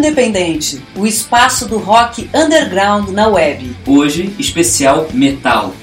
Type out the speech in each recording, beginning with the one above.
Independente, o espaço do rock underground na web. Hoje, especial metal.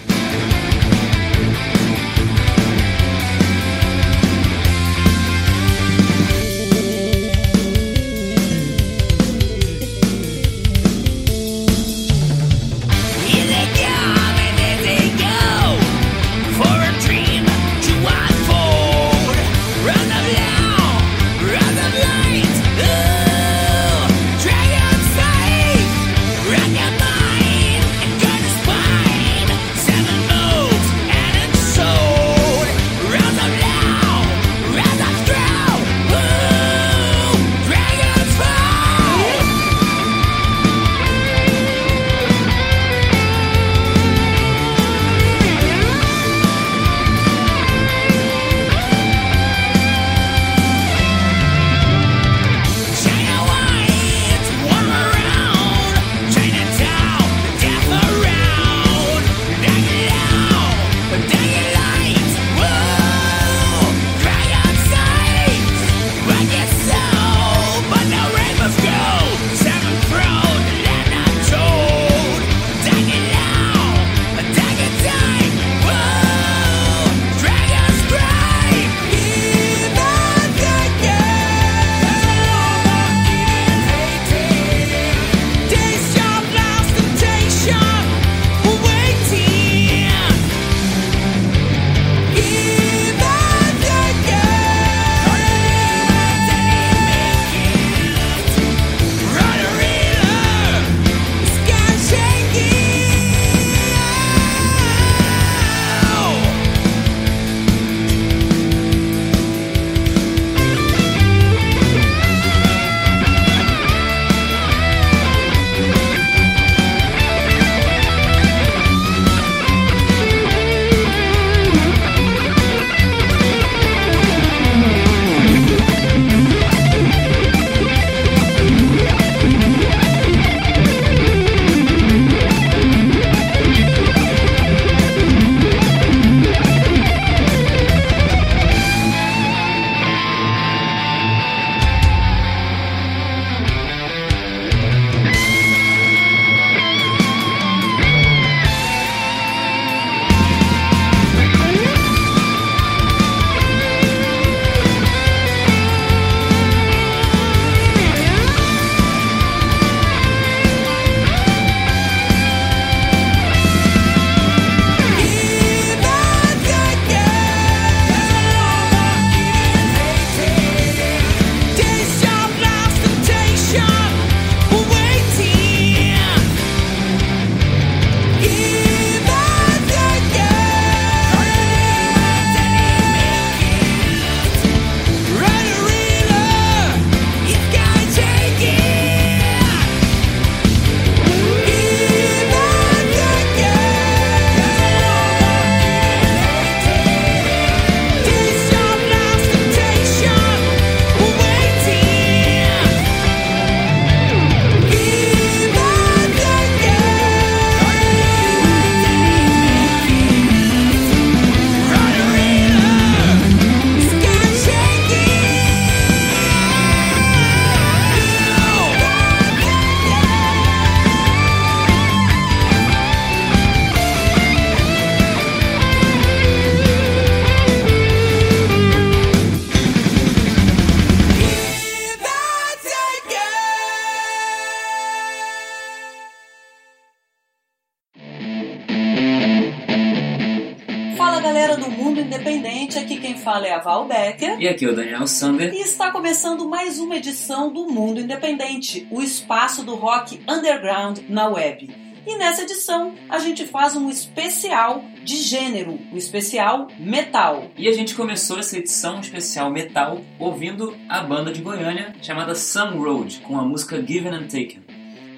Val Becker. E aqui é o Daniel Sander. E está começando mais uma edição do Mundo Independente, o espaço do rock underground na web. E nessa edição a gente faz um especial de gênero, o um especial metal. E a gente começou essa edição especial metal ouvindo a banda de Goiânia chamada Sun Road, com a música Given and Taken.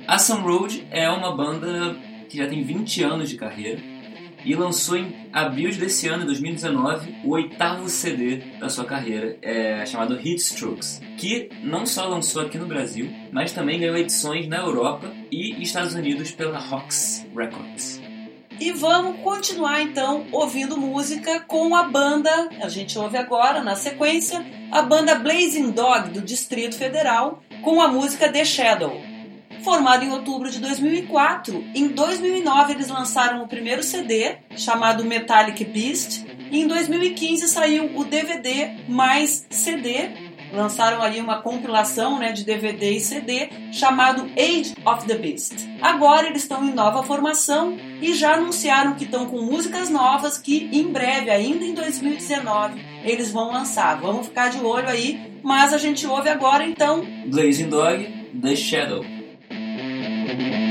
A Sun Road é uma banda que já tem 20 anos de carreira e lançou em abril desse ano, 2019, o oitavo CD da sua carreira, é, chamado Hit Strokes, que não só lançou aqui no Brasil, mas também ganhou edições na Europa e Estados Unidos pela Rox Records. E vamos continuar então ouvindo música com a banda, a gente ouve agora na sequência, a banda Blazing Dog do Distrito Federal, com a música The Shadow. Formado em outubro de 2004, em 2009 eles lançaram o primeiro CD, chamado Metallic Beast, e em 2015 saiu o DVD mais CD. Lançaram aí uma compilação né, de DVD e CD chamado Age of the Beast. Agora eles estão em nova formação e já anunciaram que estão com músicas novas que em breve, ainda em 2019, eles vão lançar. Vamos ficar de olho aí, mas a gente ouve agora então Blazing Dog, The Shadow. Mm-hmm.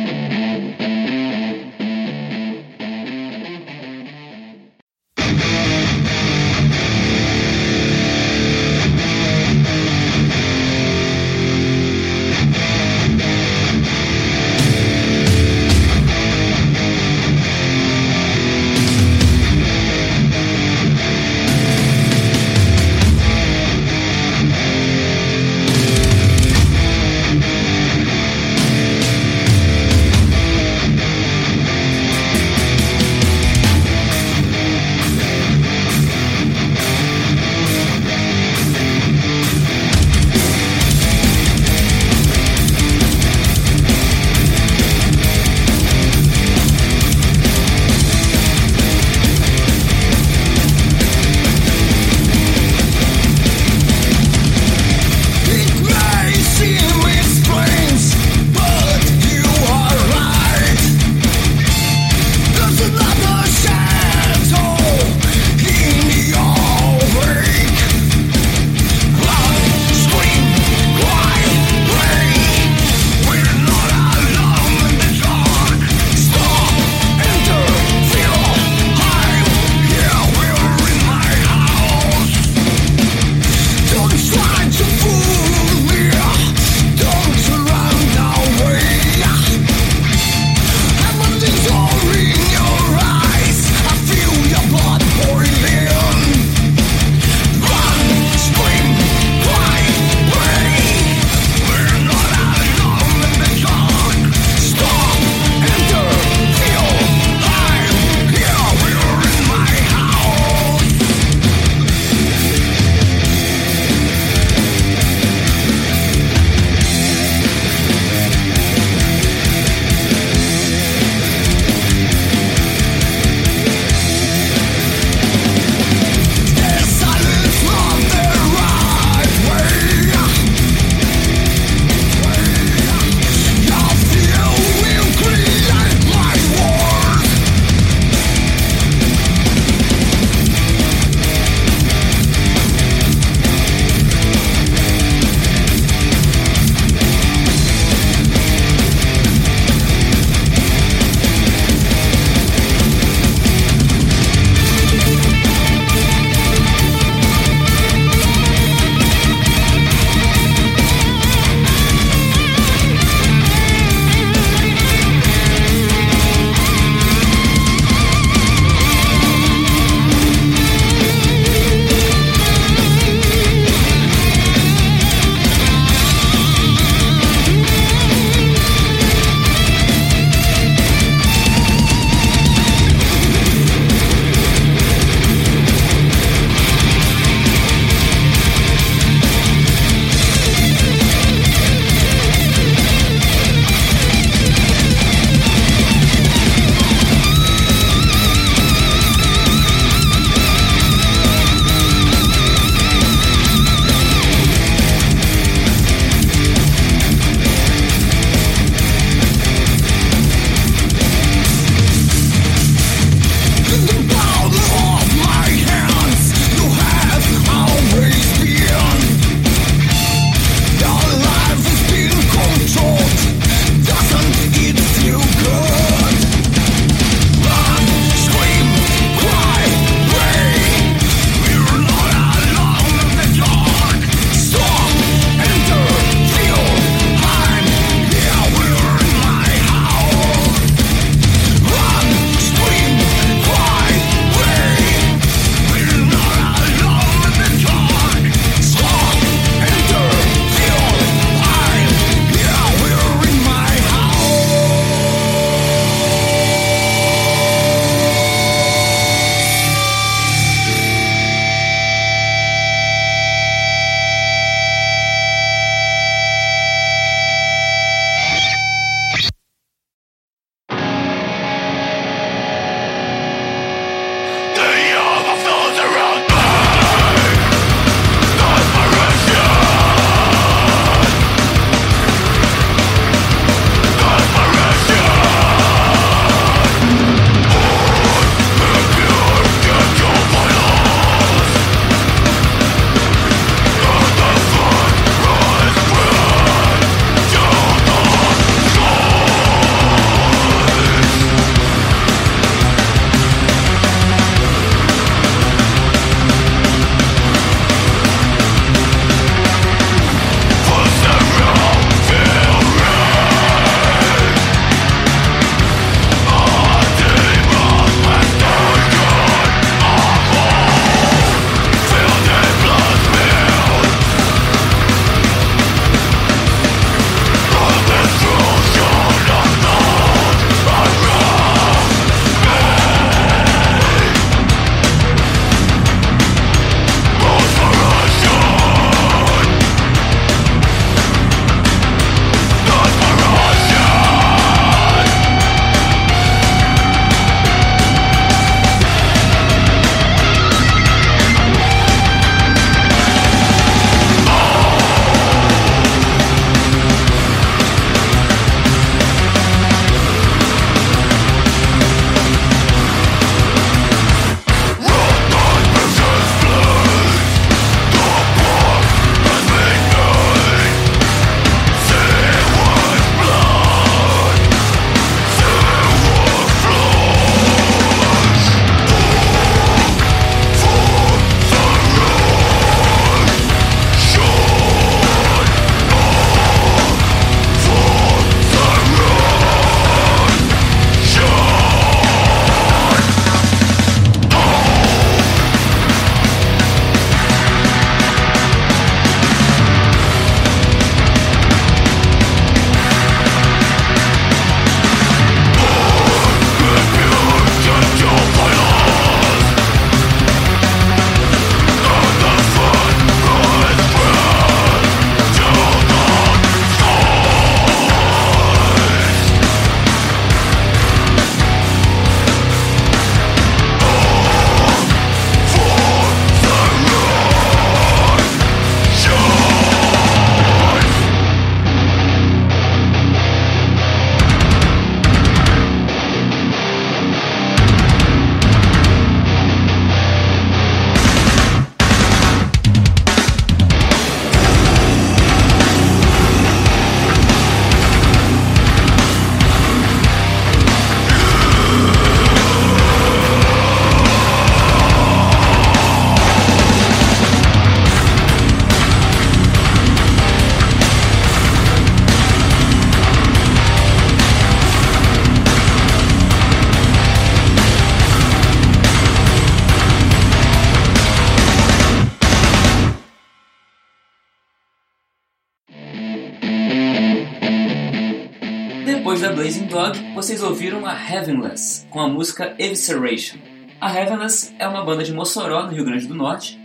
Vocês ouviram a Heavenless com a música Evisceration. A Heavenless é uma banda de Mossoró, no Rio Grande do Norte,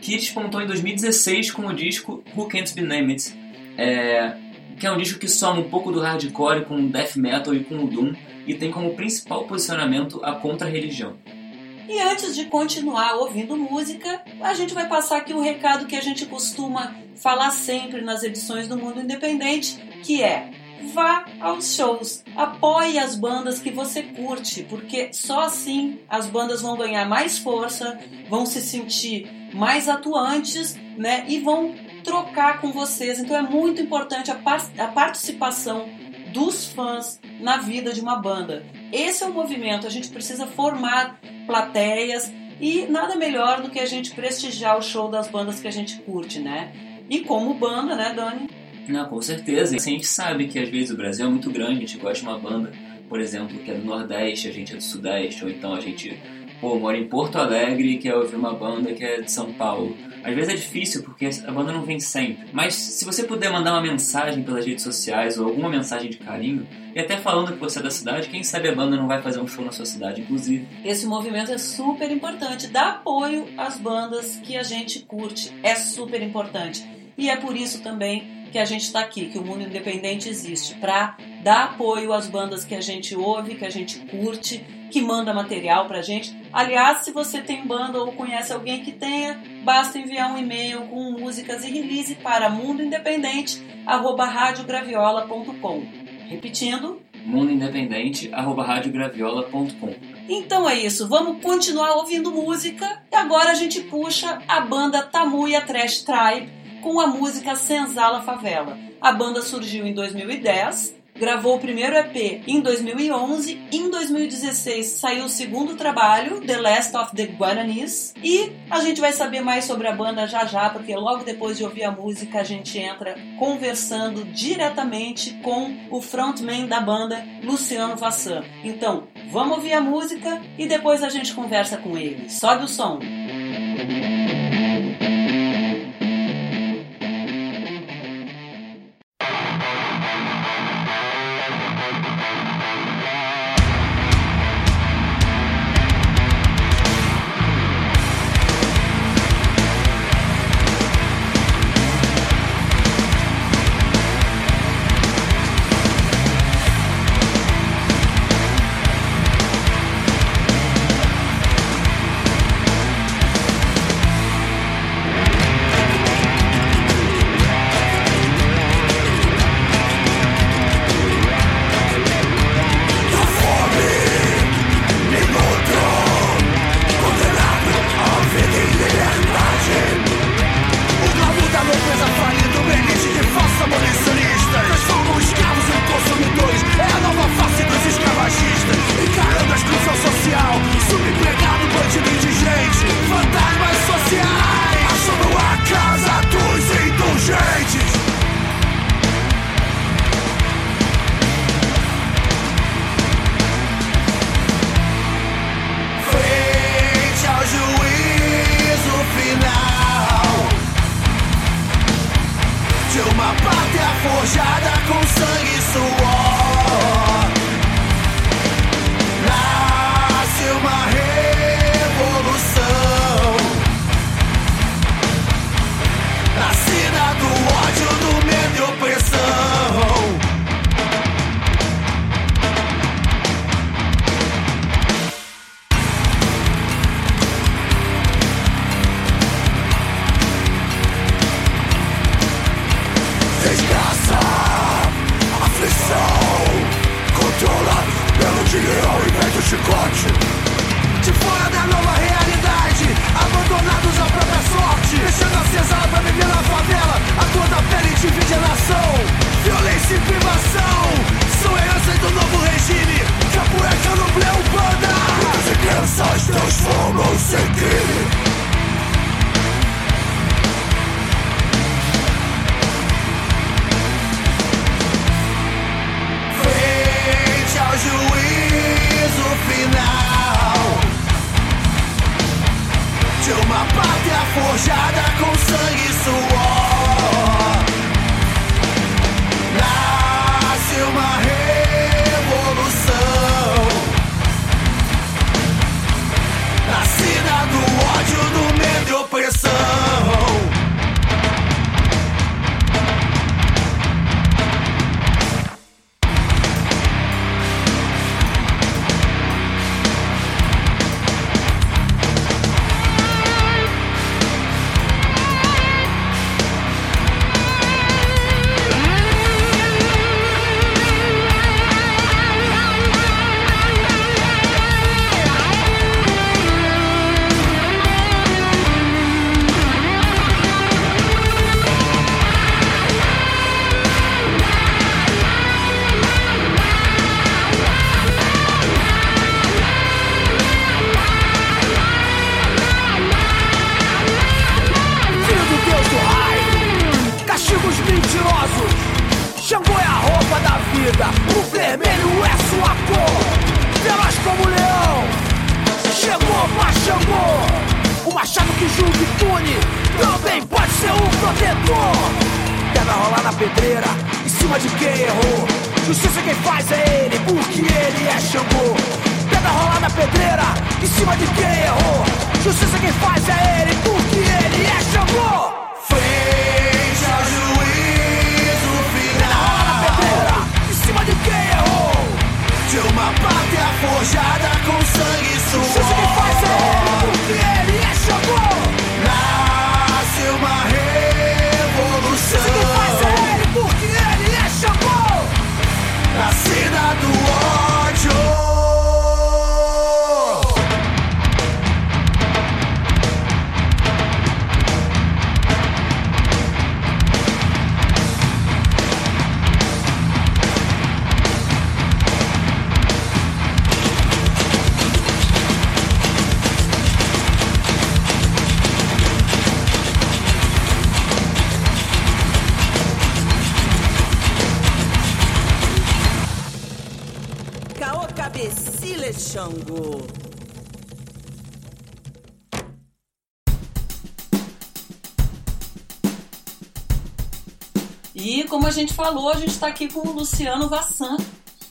que despontou em 2016 com o disco Who Can't Be Named, é, que é um disco que soma um pouco do hardcore com o death metal e com o doom e tem como principal posicionamento a contra-religião. E antes de continuar ouvindo música, a gente vai passar aqui um recado que a gente costuma falar sempre nas edições do Mundo Independente, que é vá aos shows, apoie as bandas que você curte, porque só assim as bandas vão ganhar mais força, vão se sentir mais atuantes, né, e vão trocar com vocês. Então é muito importante a, par a participação dos fãs na vida de uma banda. Esse é o movimento, a gente precisa formar plateias e nada melhor do que a gente prestigiar o show das bandas que a gente curte, né? E como banda, né, Dani? Não, com certeza. A gente sabe que às vezes o Brasil é muito grande, a gente gosta de uma banda, por exemplo, que é do Nordeste, a gente é do Sudeste, ou então a gente pô, mora em Porto Alegre e quer ouvir uma banda que é de São Paulo. Às vezes é difícil porque a banda não vem sempre. Mas se você puder mandar uma mensagem pelas redes sociais ou alguma mensagem de carinho, e até falando que você é da cidade, quem sabe a banda não vai fazer um show na sua cidade, inclusive. Esse movimento é super importante. Dá apoio às bandas que a gente curte. É super importante. E é por isso também que a gente está aqui, que o mundo independente existe, para dar apoio às bandas que a gente ouve, que a gente curte, que manda material para a gente. Aliás, se você tem banda ou conhece alguém que tenha, basta enviar um e-mail com músicas e release para mundoindependente@radiograviola.com. Repetindo, mundoindependente@radiograviola.com. Então é isso, vamos continuar ouvindo música e agora a gente puxa a banda Tamuya Trash Tribe com a música Senzala Favela. A banda surgiu em 2010, gravou o primeiro EP em 2011, em 2016 saiu o segundo trabalho, The Last of the Guaranis, e a gente vai saber mais sobre a banda já já, porque logo depois de ouvir a música a gente entra conversando diretamente com o frontman da banda, Luciano Vassan. Então, vamos ouvir a música e depois a gente conversa com ele. Sobe o som! vida. Falou, a gente está aqui com o Luciano Vassan.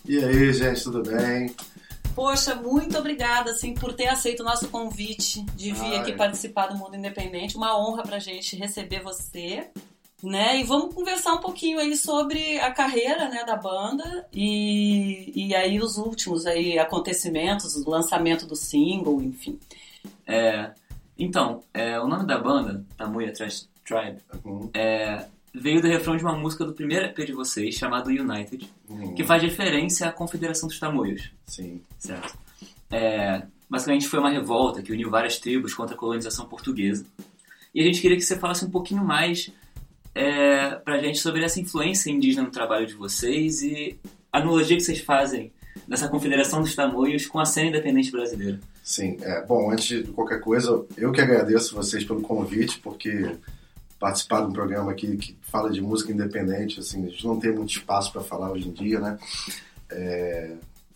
E aí, gente, tudo bem? Poxa, muito obrigada assim por ter aceito o nosso convite de vir Ai. aqui participar do Mundo Independente. Uma honra pra gente receber você, né? E vamos conversar um pouquinho aí sobre a carreira, né, da banda e, e aí os últimos aí acontecimentos, o lançamento do single, enfim. É, então, é, o nome da banda, Tamuya Trash Tribe, Uhum, é, veio do refrão de uma música do primeiro EP de vocês, chamado United, uhum, que faz referência à Confederação dos Tamoios, Sim. certo? É, basicamente foi uma revolta que uniu várias tribos contra a colonização portuguesa. E a gente queria que você falasse um pouquinho mais é, pra gente sobre essa influência indígena no trabalho de vocês e a analogia que vocês fazem dessa Confederação dos Tamoios com a cena independente brasileira. Sim. É, bom, antes de qualquer coisa, eu que agradeço vocês pelo convite, porque participar de um programa aqui que fala de música independente, assim, a gente não tem muito espaço para falar hoje em dia, né? É,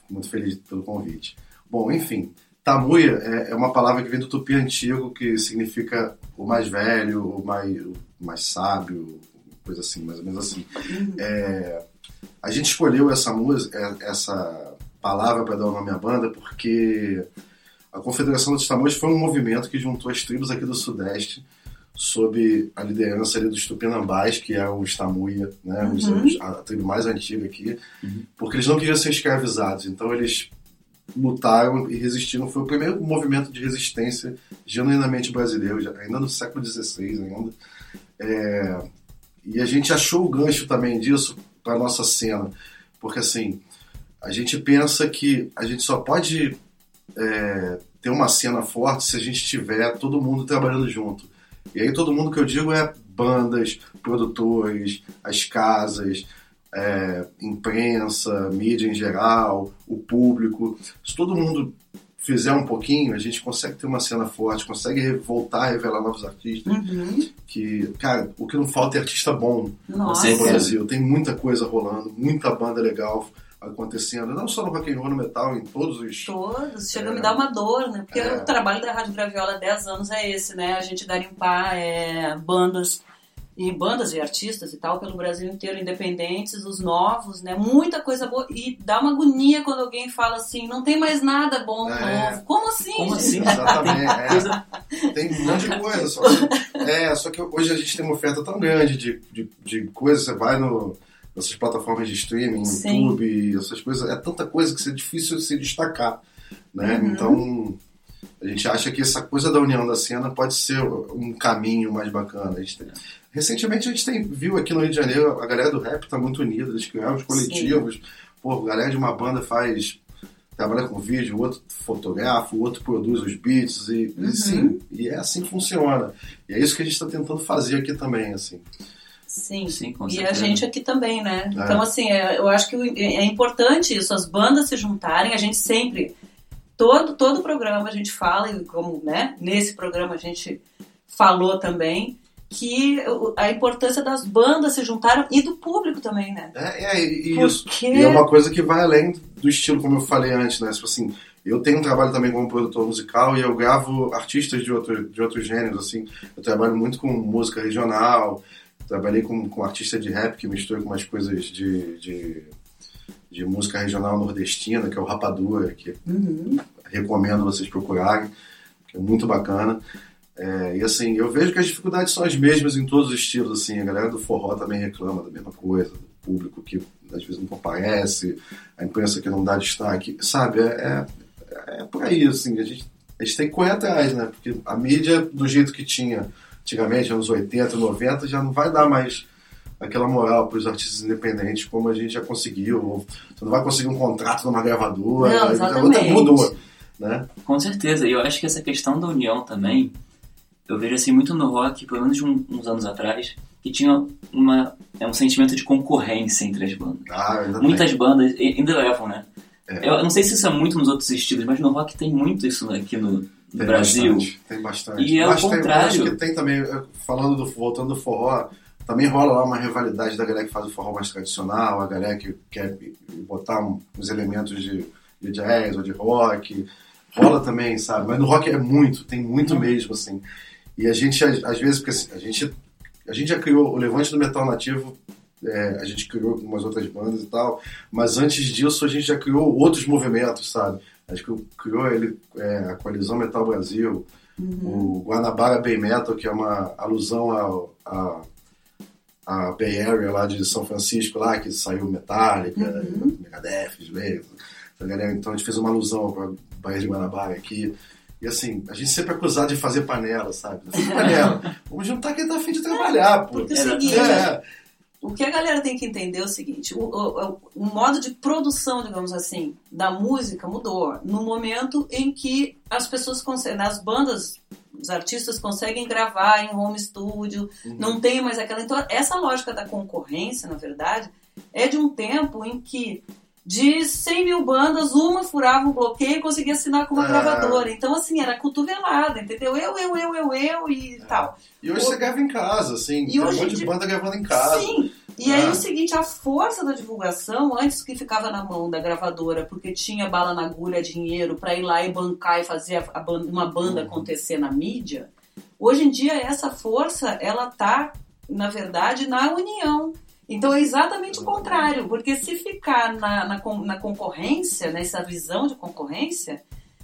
muito feliz pelo convite. Bom, enfim, Tamuia é, é uma palavra que vem do tupi antigo, que significa o mais velho, o mais, o mais sábio, coisa assim, mais ou menos assim. É, a gente escolheu essa música, é, essa palavra para dar o nome à banda porque a Confederação dos Tamoios foi um movimento que juntou as tribos aqui do Sudeste sob a liderança ali dos Tupinambás, que é os Tamuia, né, Uhum. os- a tribo mais antiga aqui, porque eles não queriam ser escravizados, então eles lutaram e resistiram. Foi o primeiro movimento de resistência genuinamente brasileiro, já- ainda no século XVI ainda. É, e a gente achou o gancho também disso para nossa cena, porque assim a gente pensa que a gente só pode é, ter uma cena forte se a gente tiver todo mundo trabalhando junto. E aí todo mundo que eu digo é bandas, produtores, as casas, é, imprensa, mídia em geral, o público. Se todo mundo fizer um pouquinho, a gente consegue ter uma cena forte, consegue voltar a revelar novos artistas. Uhum. Que, cara, o que não falta é artista bom Nossa. No Brasil. Tem muita coisa rolando, muita banda legal acontecendo, não só no rock and roll, no metal, em todos os... Todos, chega a É. me dar uma dor, né? Porque É. o trabalho da Rádio Graviola há 10 anos é esse, né? A gente garimpar é, bandas e bandas e artistas e tal pelo Brasil inteiro, independentes, os novos, né? Muita coisa boa. E dá uma agonia quando alguém fala assim, não tem mais nada bom É. novo. Como assim? Como assim? Exatamente, é. Tem um monte de coisa. Só que, é, só que hoje a gente tem uma oferta tão grande de, de, de coisas. Você vai no, nessas plataformas de streaming, Sim. YouTube, essas coisas. É tanta coisa que é difícil se destacar. Né? Uhum. Então, a gente acha que essa coisa da união da cena pode ser um caminho mais bacana. A tem- recentemente a gente tem, viu aqui no Rio de Janeiro, a galera do rap está muito unida, eles criaram os coletivos. Pô, a galera de uma banda faz trabalha com vídeo, o outro fotografa, o outro produz os beats e, Uhum. e sim, e é assim que funciona. E é isso que a gente está tentando fazer aqui também, assim. Sim. Sim, com E a certeza. gente aqui também, né? É. Então, assim, é- eu acho que o- é importante isso, as bandas se juntarem, a gente sempre, todo, todo programa a gente fala, e como, né, nesse programa a gente falou também, que a importância das bandas se juntaram e do público também, né? É, é e Porque- isso. E é uma coisa que vai além do estilo, como eu falei antes, né? Tipo assim, eu tenho um trabalho também como produtor musical e eu gravo artistas de, outro, de outros gêneros, assim. Eu trabalho muito com música regional, trabalhei com, com artista de rap que mistura com umas coisas de, de, de música regional nordestina, que é o Rapadura, que recomendo vocês procurarem, que é muito bacana. É, e assim, eu vejo que as dificuldades são as mesmas em todos os estilos, assim, a galera do forró também reclama da mesma coisa, do público que às vezes não comparece, a imprensa que não dá destaque, sabe? É, é, é por aí, assim, a gente, a gente tem que correr atrás, né? Porque a mídia, do jeito que tinha antigamente, anos 80, 90, já não vai dar mais aquela moral para os artistas independentes como a gente já conseguiu. Você não vai conseguir um contrato numa gravadora, Não, a exatamente. mudou, né? Com certeza, e eu acho que essa questão da união também, eu vejo assim muito no rock, pelo menos de um- uns anos atrás, que tinha uma, é um sentimento de concorrência entre as bandas. Ah. Muitas bandas ainda levam, né? É. Eu não sei se isso é muito nos outros estilos, mas no rock tem muito isso aqui no, no Tem Brasil. Bastante, tem bastante. E é Eu o acho que tem- contrário. acho que tem também, eh, falando do, voltando do forró, também rola lá uma rivalidade da galera que faz o forró mais tradicional, a galera que quer botar uns elementos de, de jazz ou de rock. Rola também, sabe? Mas no rock é muito, tem muito mesmo, assim. E a gente, às às vezes, porque assim, a gente, a gente já criou o Levante do Metal Nativo, é, a gente criou algumas outras bandas e tal, mas antes disso a gente já criou outros movimentos, sabe? A gente criou ele, é, a Coalizão Metal Brasil, o Guanabara Bay Metal, que é uma alusão ao, a, a Bay Area lá de São Francisco, lá, que saiu Metallica, Megadeth, Slayer, essa galera. Então a gente fez uma alusão para Baía de Guanabara aqui. E assim, a gente sempre é acusado de fazer panela, sabe? Fazer panela. Vamos juntar quem tá afim de trabalhar, pô. Porque é É, o que a galera tem que entender é o seguinte: o, o- o modo de produção, digamos assim, da música mudou no momento em que as pessoas conseguem, as bandas, os artistas conseguem gravar em home studio, não tem mais aquela. Então, essa lógica da concorrência, na verdade, é de um tempo em que de 100 mil bandas, uma furava um bloqueio e conseguia assinar com uma Ah. gravadora. Então, assim, era cotovelada, entendeu? Eu, eu, eu, eu, eu e tal. E hoje você grava em casa, assim. E um monte de de- banda gravando em casa. Sim. E aí Ah. o seguinte, a força da divulgação, antes que ficava na mão da gravadora, porque tinha bala na agulha, dinheiro pra ir lá e bancar e fazer a- a uma banda Uhum. acontecer na mídia, hoje em dia essa força, ela tá, na verdade, na união. Então é exatamente o contrário, porque se ficar na, na, na concorrência, nessa visão de concorrência,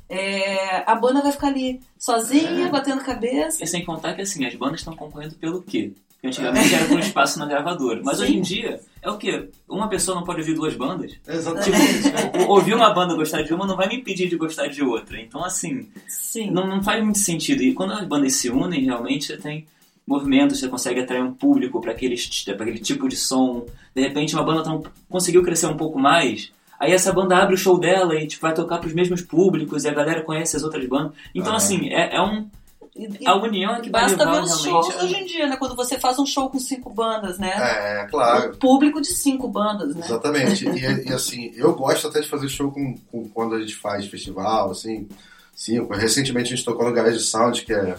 é, a banda vai ficar ali sozinha, É. batendo cabeça. E sem contar que assim, as bandas estão concorrendo pelo quê? Porque antigamente era por espaço na gravadora. Mas Sim. hoje em dia, é o quê? Uma pessoa não pode ouvir duas bandas? Exatamente. O- Ouvir uma banda gostar de uma não vai me impedir de gostar de outra. Então, assim, Sim. não, não faz muito sentido. E quando as bandas se unem, realmente você tem movimentos, você consegue atrair um público para aquele, pra aquele tipo de som. De repente, uma banda tão- conseguiu crescer um pouco mais. Aí essa banda abre o show dela e tipo, vai tocar para os mesmos públicos e a galera conhece as outras bandas. Então, Ah. assim, é, é um. E- A união é que vai Basta levar ver os shows hoje em dia, né? Quando você faz um show com cinco bandas, né? É, claro. O público de cinco bandas, né? Exatamente. E, e, assim, eu gosto até de fazer show com, com- quando a gente faz festival, assim. Cinco. Recentemente a gente tocou no Garage Sound, que é,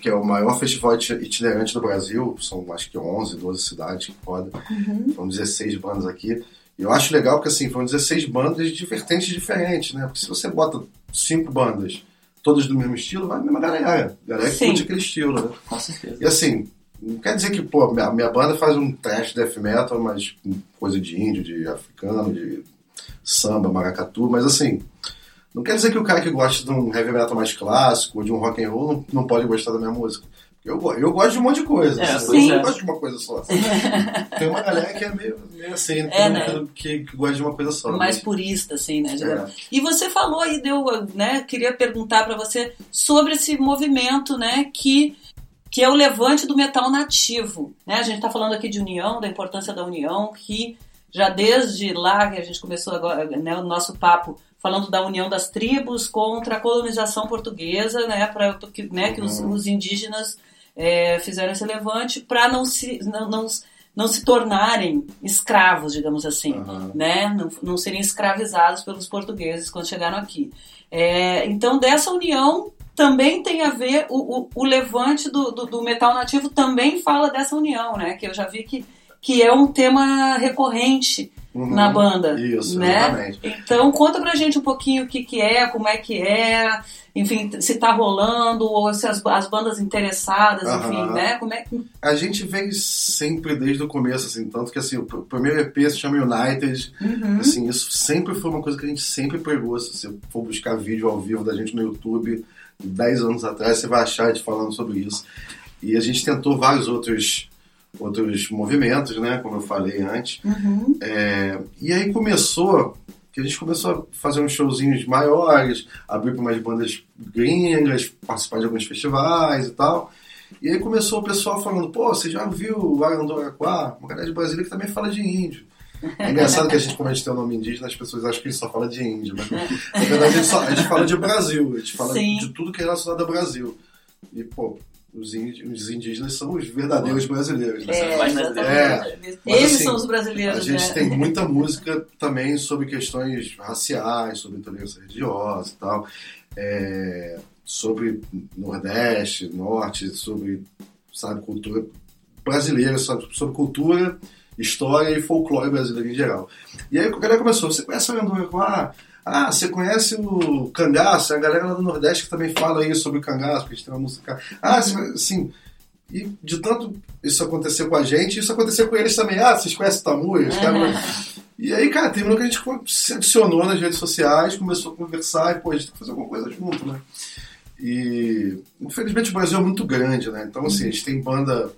que é o maior festival iti- itinerante do Brasil. São acho que 11, 12 cidades que podem. São 16 bandas aqui. E eu acho legal porque assim, foram 16 bandas de vertentes diferentes, né? Porque se você bota cinco bandas, todas do mesmo estilo, vai a mesma galera. Galera que curte aquele estilo, né? Com certeza. E assim, não quer dizer que, pô, minha, minha banda faz um trash death metal, mas coisa de índio, de africano, de samba, maracatu, mas assim, não quer dizer que o cara que gosta de um heavy metal mais clássico ou de um rock and roll não, não pode gostar da minha música. Eu, eu gosto de um monte de coisa. É, assim, eu é. não gosto de uma coisa só. sabe? Tem uma galera que é meio, meio assim, É, né? que, que, que gosta de uma coisa só. Mais mas- purista, assim, né? É. E você falou aí, deu, né? Queria perguntar para você sobre esse movimento, né? Que, que é o levante do metal nativo. Né? A gente está falando aqui de união, da importância da união, que já desde lá que a gente começou agora, né, o nosso papo falando da união das tribos contra a colonização portuguesa, né? Para que, né, que os, Uhum. os indígenas é, fizeram esse levante para não se não, não, não se tornarem escravos, digamos assim Aham. né? Não, não serem escravizados pelos portugueses quando chegaram aqui. É, então, dessa união também tem a ver, o, o, o levante do, do, do metal nativo também fala dessa união, né? Que eu já vi que, que é um tema recorrente Uhum. na banda. Isso, né? exatamente. Então conta pra gente um pouquinho o que, que é, como é que é, enfim, se tá rolando, ou se as, as bandas interessadas, Aham. enfim, né? Como é que. A gente vem sempre desde o começo, assim, tanto que assim, o pr- primeiro EP se chama United, Uhum. assim, isso sempre foi uma coisa que a gente sempre pregou, se você for buscar vídeo ao vivo da gente no YouTube, 10 anos atrás, você vai achar a gente falando sobre isso. E a gente tentou vários outros outros movimentos, né, como eu falei antes. Uhum. É, e aí começou, que a gente começou a fazer uns showzinhos maiores, abrir para umas bandas gringas, participar de alguns festivais e tal. E aí começou o pessoal falando, pô, você já viu o Arandoraquá? Uma galera de Brasília que também fala de índio. É engraçado que a gente, como a gente tem o nome indígena, as pessoas acham que a gente só fala de índio. Mas, na verdade, a gente, só- a gente fala de Brasil, a gente fala Sim. de tudo que é relacionado ao Brasil. E, pô, os, indígenas são os verdadeiros brasileiros. né? É, exatamente. Mas, Eles assim, são os A brasileiros, gente né? tem muita música também sobre questões raciais, sobre intolerância religiosa e tal, é, sobre Nordeste, Norte, sobre, sabe, cultura brasileira, sabe, sobre cultura, história e folclore brasileiro em geral. E aí a galera começou, você conhece a Aranduaquá? Ah, você conhece o cangaço? É a galera lá do Nordeste que também fala aí sobre o cangaço, porque a gente tem uma música... Ah, assim... E de tanto isso acontecer com a gente, isso acontecer com eles também. Ah, vocês conhecem Tamuias? E aí, cara, terminou que a gente se adicionou nas redes sociais, começou a conversar e, pô, a gente tem que fazer alguma coisa junto, né? E, infelizmente, o Brasil é muito grande, né? Então, assim, a gente tem banda...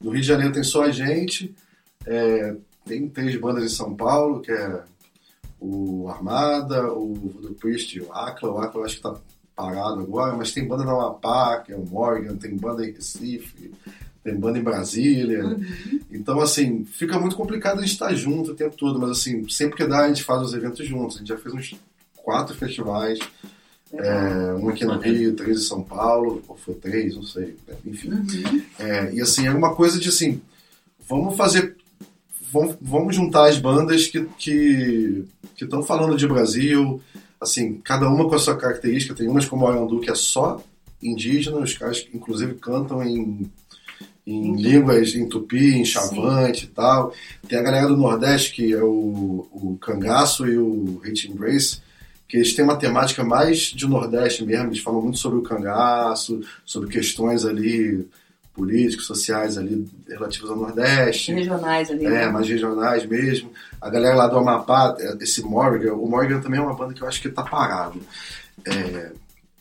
No Rio de Janeiro tem só a gente, é, tem três bandas em São Paulo, que é o Armada, o Voodoo Priest e o Acla. O Acla eu acho que tá parado agora, mas tem banda na Amapá, que é o Morgan, tem banda em Recife, tem banda em Brasília. Então, assim, fica muito complicado a gente estar junto o tempo todo, mas assim, sempre que dá, a gente faz os eventos juntos. A gente já fez uns quatro festivais, é, um aqui no Rio, três em São Paulo, ou foi três, não sei, enfim. É, e assim, é uma coisa de assim, vamos fazer. Vamos, vamos juntar as bandas que estão que, que estão falando de Brasil, assim, cada uma com a sua característica. Tem umas como o Arandu, que é só indígena, os caras inclusive cantam em, em línguas, em tupi, em chavante e tal. Tem a galera do Nordeste, que é o, o Cangaço e o Hate Embrace, que eles têm uma temática mais de Nordeste mesmo, eles falam muito sobre o cangaço, sobre questões ali políticos, sociais ali relativas ao Nordeste. Regionais ali. É, né? mais regionais mesmo. A galera lá do Amapá, é, esse Morgan, o Morgan também é uma banda que eu acho que tá parado. É,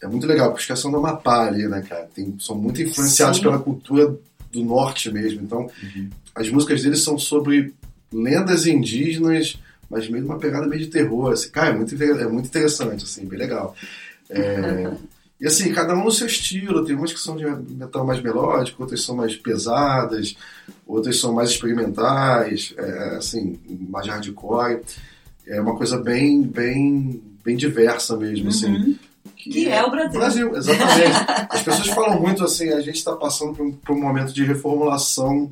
é muito legal, porque os do Amapá ali, né, cara? Tem, são muito influenciados Sim. pela cultura do norte mesmo. Então, as músicas deles são sobre lendas indígenas, mas meio uma pegada meio de terror. Assim. Cara, é muito, é muito interessante, assim, bem legal. É, e assim, cada um no seu estilo. Tem umas que são de metal mais melódico, outras são mais pesadas, outras são mais experimentais, é, assim, mais hardcore. É uma coisa bem, bem, bem diversa mesmo, assim. Uhum. Que é o Brasil. Brasil, exatamente. As pessoas falam muito assim, a gente está passando por um, por um momento de reformulação,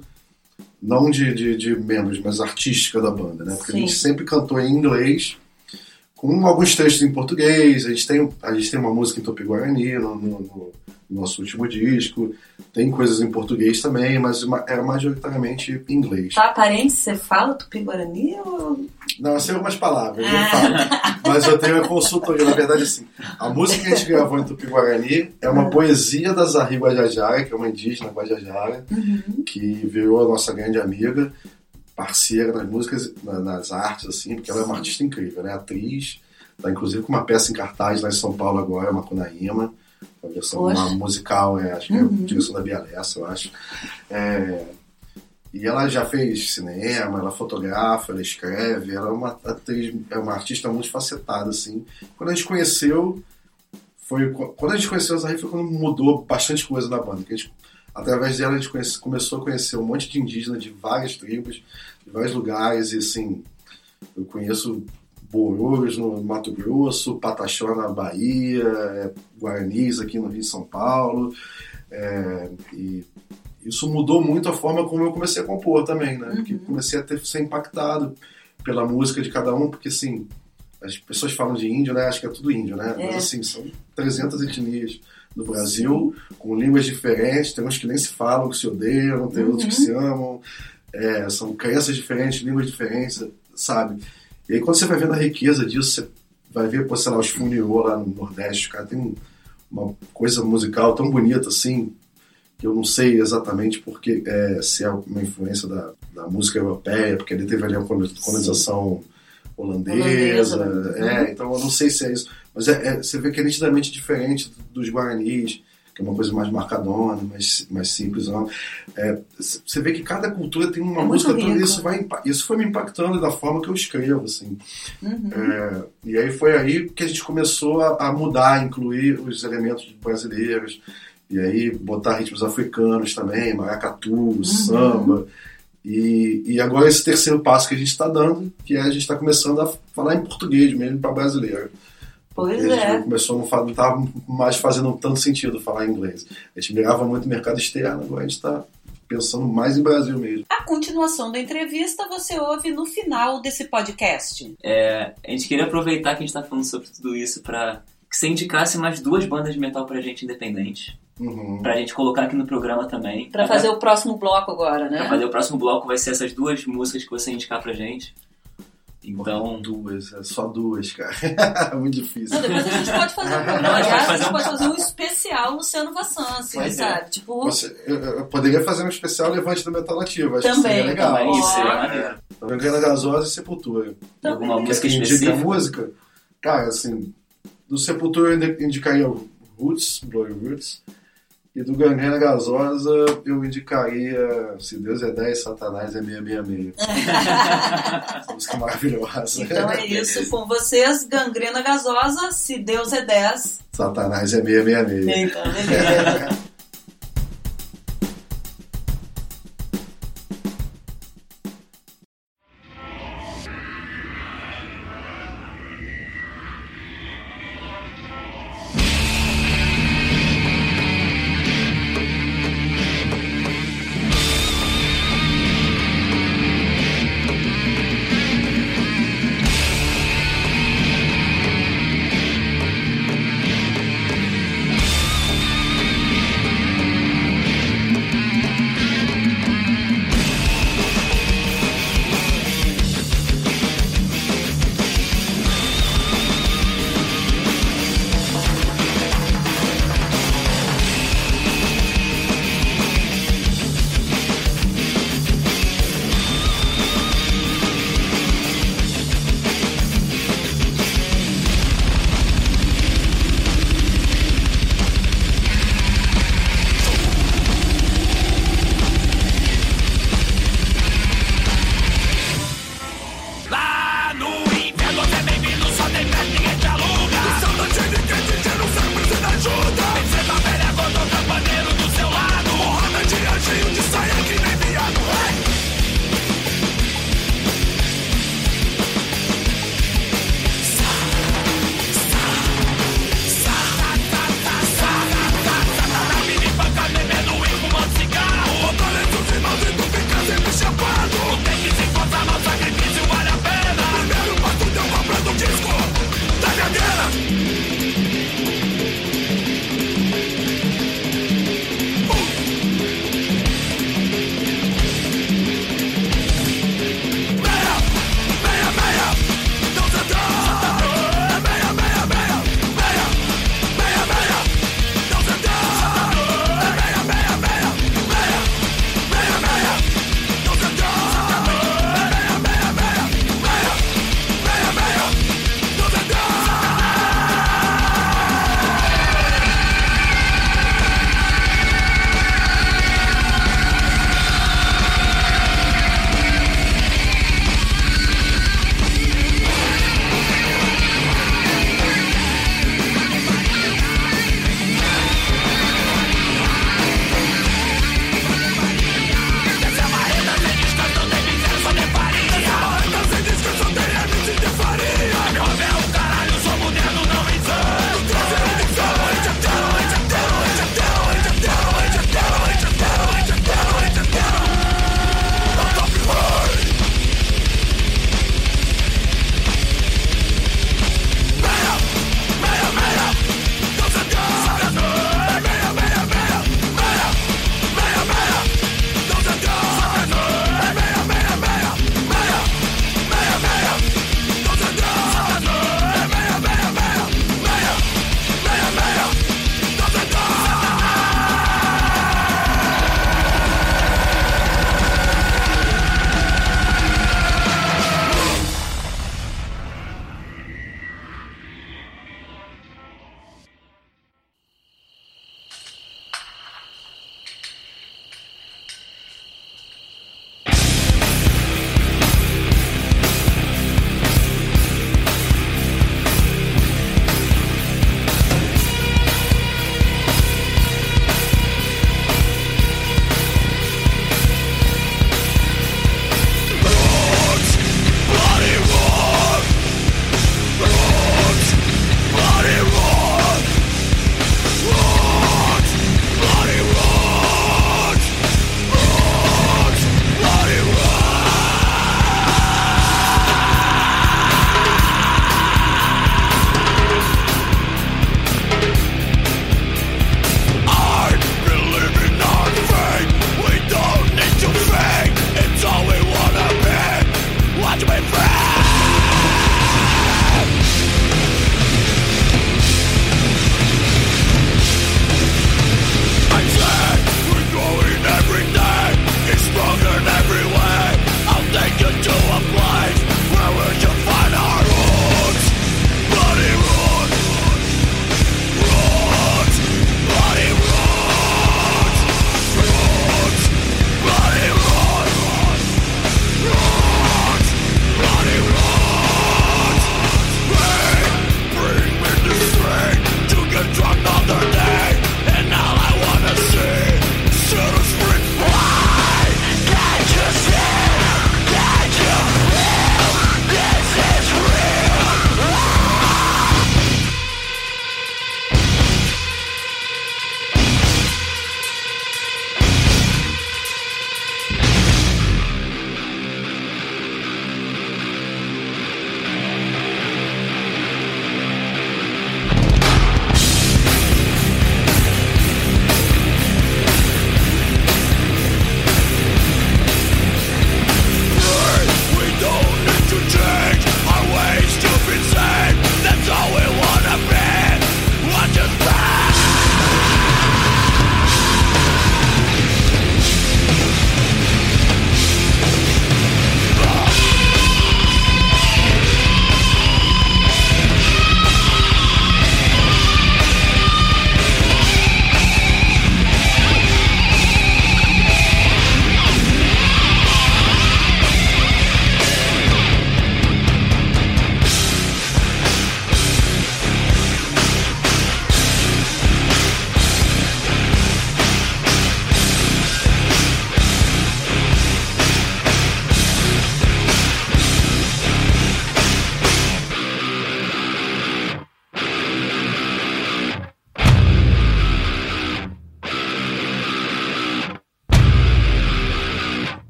não de, de, de membros, mas artística da banda, né? Porque Sim. a gente sempre cantou em inglês, com alguns textos em português, a gente tem, a gente tem uma música em Tupi-Guarani no, no- no nosso último disco, tem coisas em português também, mas ma- era majoritariamente em inglês. Tá aparente, você fala tupi-guarani ou... Não, eu sei algumas palavras, eu Ah. falo. Mas eu tenho a consultoria, na verdade, assim. A música que a gente gravou em Tupi-Guarani é uma poesia da Zahri Guajajara, que é uma indígena Guajajara, que virou a nossa grande amiga, parceira nas músicas, na- nas artes, assim, porque ela é uma artista incrível, né? Atriz, tá inclusive com uma peça em cartaz lá em São Paulo agora, uma Cunaíma, uma versão Poxa. uma musical, é, acho que é a direção da Bia Lessa, eu acho. É, e ela já fez cinema, ela fotografa, ela escreve, ela é uma atriz, é uma artista multifacetada, assim. Quando a gente conheceu, foi quando a gente conheceu a Zahri foi quando mudou bastante coisa na banda. Que a gente, através dela a gente conhece- começou a conhecer um monte de indígenas de várias tribos, de vários lugares, e assim, eu conheço Borores no Mato Grosso, Pataxó na Bahia, é, Guaranis aqui no Rio de São Paulo, é, e isso mudou muito a forma como eu comecei a compor também, né? Porque comecei a ter, ser impactado pela música de cada um, porque assim, as pessoas falam de índio, né? Acho que é tudo índio, né? É. Mas assim, são 300 etnias no Brasil, com línguas diferentes, tem uns que nem se falam, que se odeiam, tem outros que Uhum. se amam, é, são crenças diferentes, línguas diferentes, sabe? E aí quando você vai vendo a riqueza disso, você vai ver, pô, sei lá, os funiô lá no Nordeste, cara, tem um- uma coisa musical tão bonita assim, que eu não sei exatamente porque é, se é uma influência da, da música europeia, porque ali teve ali a colonização holandesa, Holandesa, é, então eu não sei se é isso, mas é, é- você vê que é nitidamente diferente dos guaranis, que é uma coisa mais marcadona, mais, mais simples. não. É, você vê que cada cultura tem uma É música, tão- rico. isso, vai, isso foi me impactando da forma que eu escrevo, assim. Uhum. É, e aí foi aí que a gente começou a, a mudar, incluir os elementos brasileiros, e aí botar ritmos africanos também, maracatu, samba. E, e agora esse terceiro passo que a gente está dando, que é a gente está começando a falar em português mesmo para brasileiro. Pois a gente é. começou a não não estava mais fazendo tanto sentido falar inglês. A gente mirava muito no mercado externo, agora a gente está pensando mais em Brasil mesmo. A continuação da entrevista você ouve no final desse podcast. É, a gente queria aproveitar que a gente tá falando sobre tudo isso pra que você indicasse mais duas bandas de metal pra gente independente. Uhum. Pra gente colocar aqui no programa também. Pra fazer o próximo bloco agora, Pra né? fazer o próximo bloco vai ser essas duas músicas que você indicar pra gente. Então, duas, é só duas, cara. muito difícil. Não, depois a gente pode fazer um programa. A gente a gente um- pode fazer um especial Luciano Vassan, assim, Pois é. sabe? Tipo, Você- eu, eu poderia fazer um especial Levante do Metal Nativo, acho que Também, seria legal. também Ó. seria maneiro. Vendo Gasosa e Sepultura. também. Alguma música que específica? música? Cara, assim, do Sepultura eu indi- indicaria o Roots, Bloody Roots. E do Gangrena Gasosa eu indicaria Se Deus é 10, Satanás é 666. Essa música maravilhosa. Então é isso com vocês, gangrena gasosa, se Deus é 10. Satanás é 666. Então, beleza.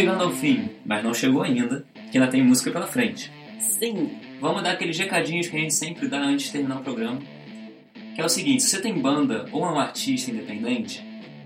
chegando ao fim, mas não chegou ainda, que ainda tem música pela frente. Sim. Vamos dar aqueles recadinhos que a gente sempre dá antes de terminar o programa. Que é o seguinte, se você tem banda ou é um artista independente,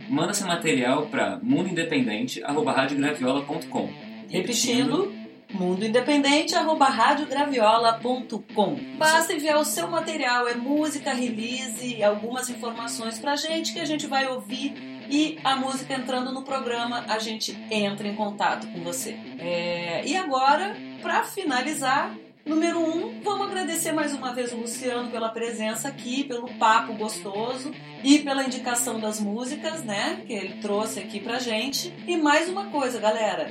manda seu material para mundoindependente.com. Repetindo, mundoindependente.radiograviola.com Basta enviar o seu material, é música, release, algumas informações pra gente que a gente vai ouvir e a música entrando no programa, a gente entra em contato com você. É, e agora, para finalizar, número um, vamos agradecer mais uma vez o Luciano pela presença aqui, pelo papo gostoso e pela indicação das músicas, né, que ele trouxe aqui pra gente. E mais uma coisa, galera,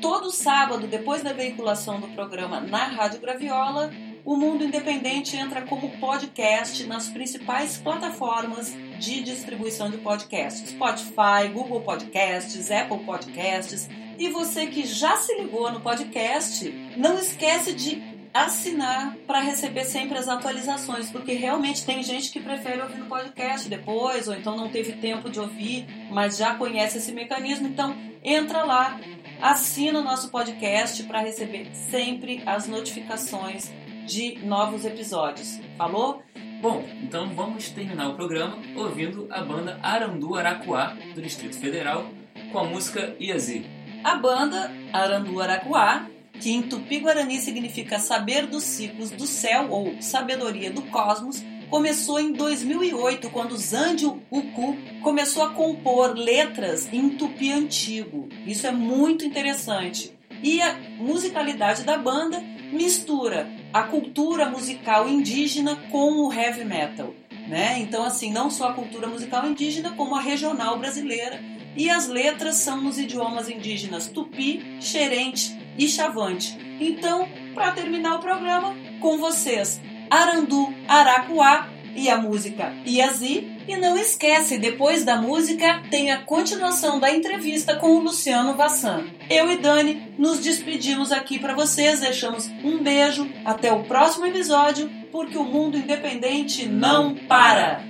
todo sábado, depois da veiculação do programa na Rádio Graviola, o Mundo Independente entra como podcast nas principais plataformas de distribuição de podcasts: Spotify, Google Podcasts, Apple Podcasts. E você que já se ligou no podcast, não esquece de assinar para receber sempre as atualizações, porque realmente tem gente que prefere ouvir no podcast depois, ou então não teve tempo de ouvir, mas já conhece esse mecanismo. Então, entra lá, assina o nosso podcast para receber sempre as notificações de novos episódios. Falou? Bom, então vamos terminar o programa ouvindo a banda Arandu Aracuá, do Distrito Federal, com a música Iazi. A banda Arandu Aracuá, que em tupi-guarani significa saber dos ciclos do céu ou sabedoria do cosmos, começou em 2008, quando Zandio Uku começou a compor letras em tupi antigo. Isso é muito interessante. E a musicalidade da banda mistura a cultura musical indígena com o heavy metal. Né? Então, assim, não só a cultura musical indígena, como a regional brasileira. E as letras são nos idiomas indígenas tupi, xerente e chavante. Então, para terminar o programa, com vocês, Arandu Aracuá e a música Iazi. E não esquece, depois da música tem a continuação da entrevista com o Luciano Vassan. Eu e Dani nos despedimos aqui para vocês, deixamos um beijo, até o próximo episódio, porque o mundo independente não para.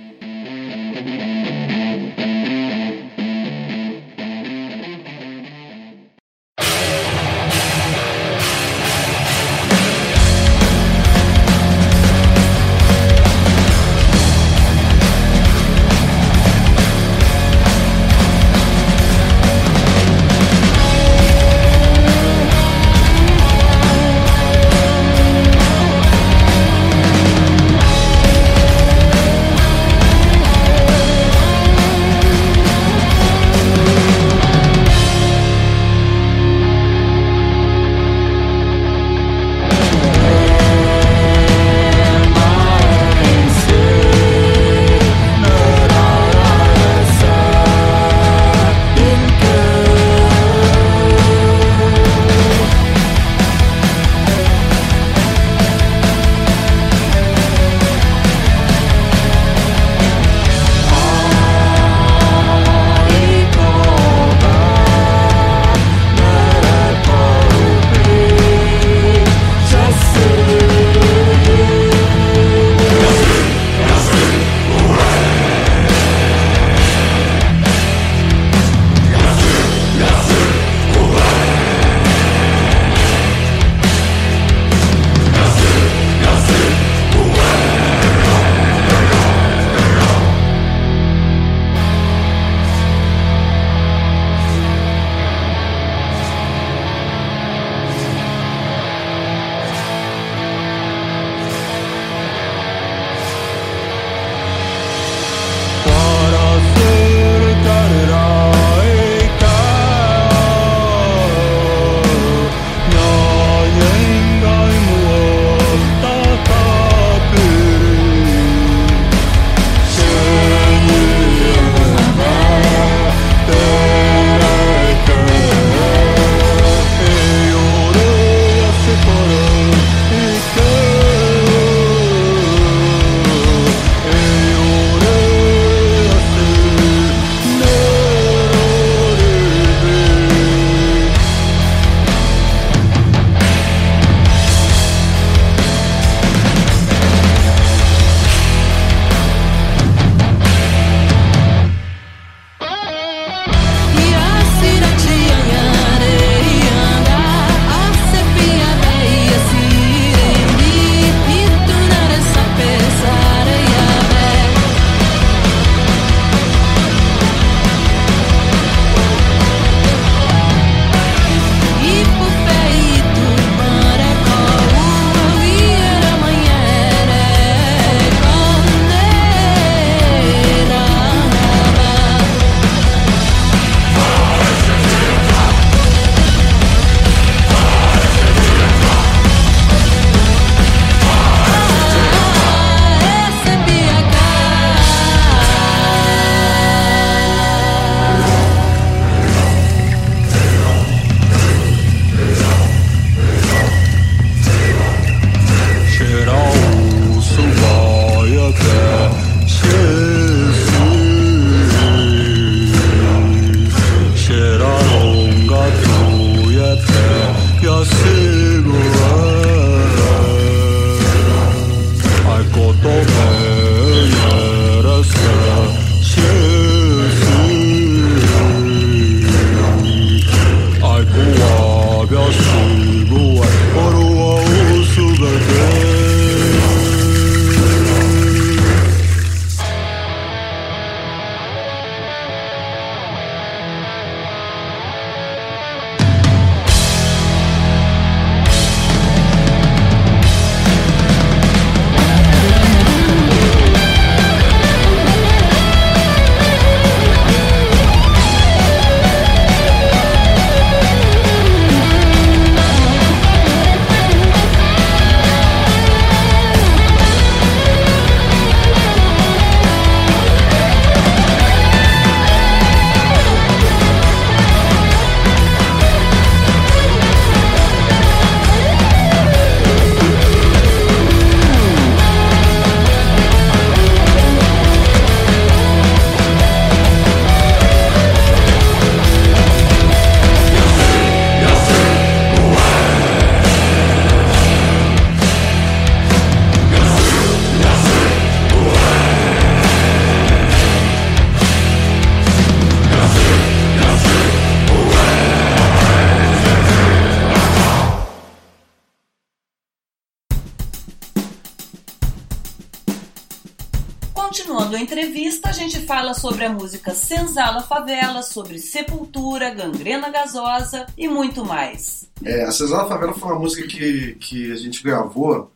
Sobre a música Senzala Favela, sobre Sepultura, Gangrena Gasosa e muito mais. É, a Senzala Favela foi uma música que, que a gente gravou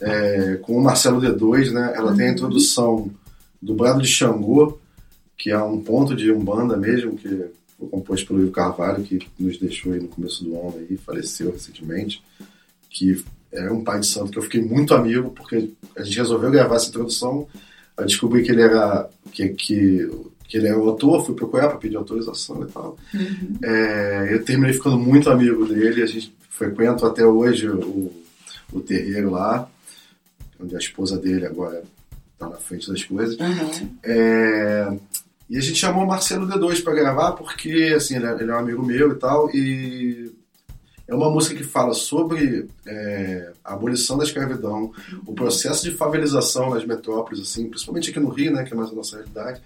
é, com o Marcelo D2, né? Ela tem a introdução do Brado de Xangô, que é um ponto de Umbanda mesmo, que foi composto pelo Ivo Carvalho, que nos deixou aí no começo do ano aí, faleceu recentemente, que é um pai de santo que eu fiquei muito amigo, porque a gente resolveu gravar essa introdução, eu descobri que ele era que, que, que ele era o autor, fui procurar para pedir autorização e tal. É, eu terminei ficando muito amigo dele, a gente frequenta até hoje o, o terreiro lá, onde a esposa dele agora está na frente das coisas. É, e a gente chamou o Marcelo D2 para gravar porque assim, ele é, ele é um amigo meu e tal, e é uma música que fala sobre é, a abolição da escravidão, o processo de favelização nas metrópoles, assim, principalmente aqui no Rio, né, que é mais a nossa realidade,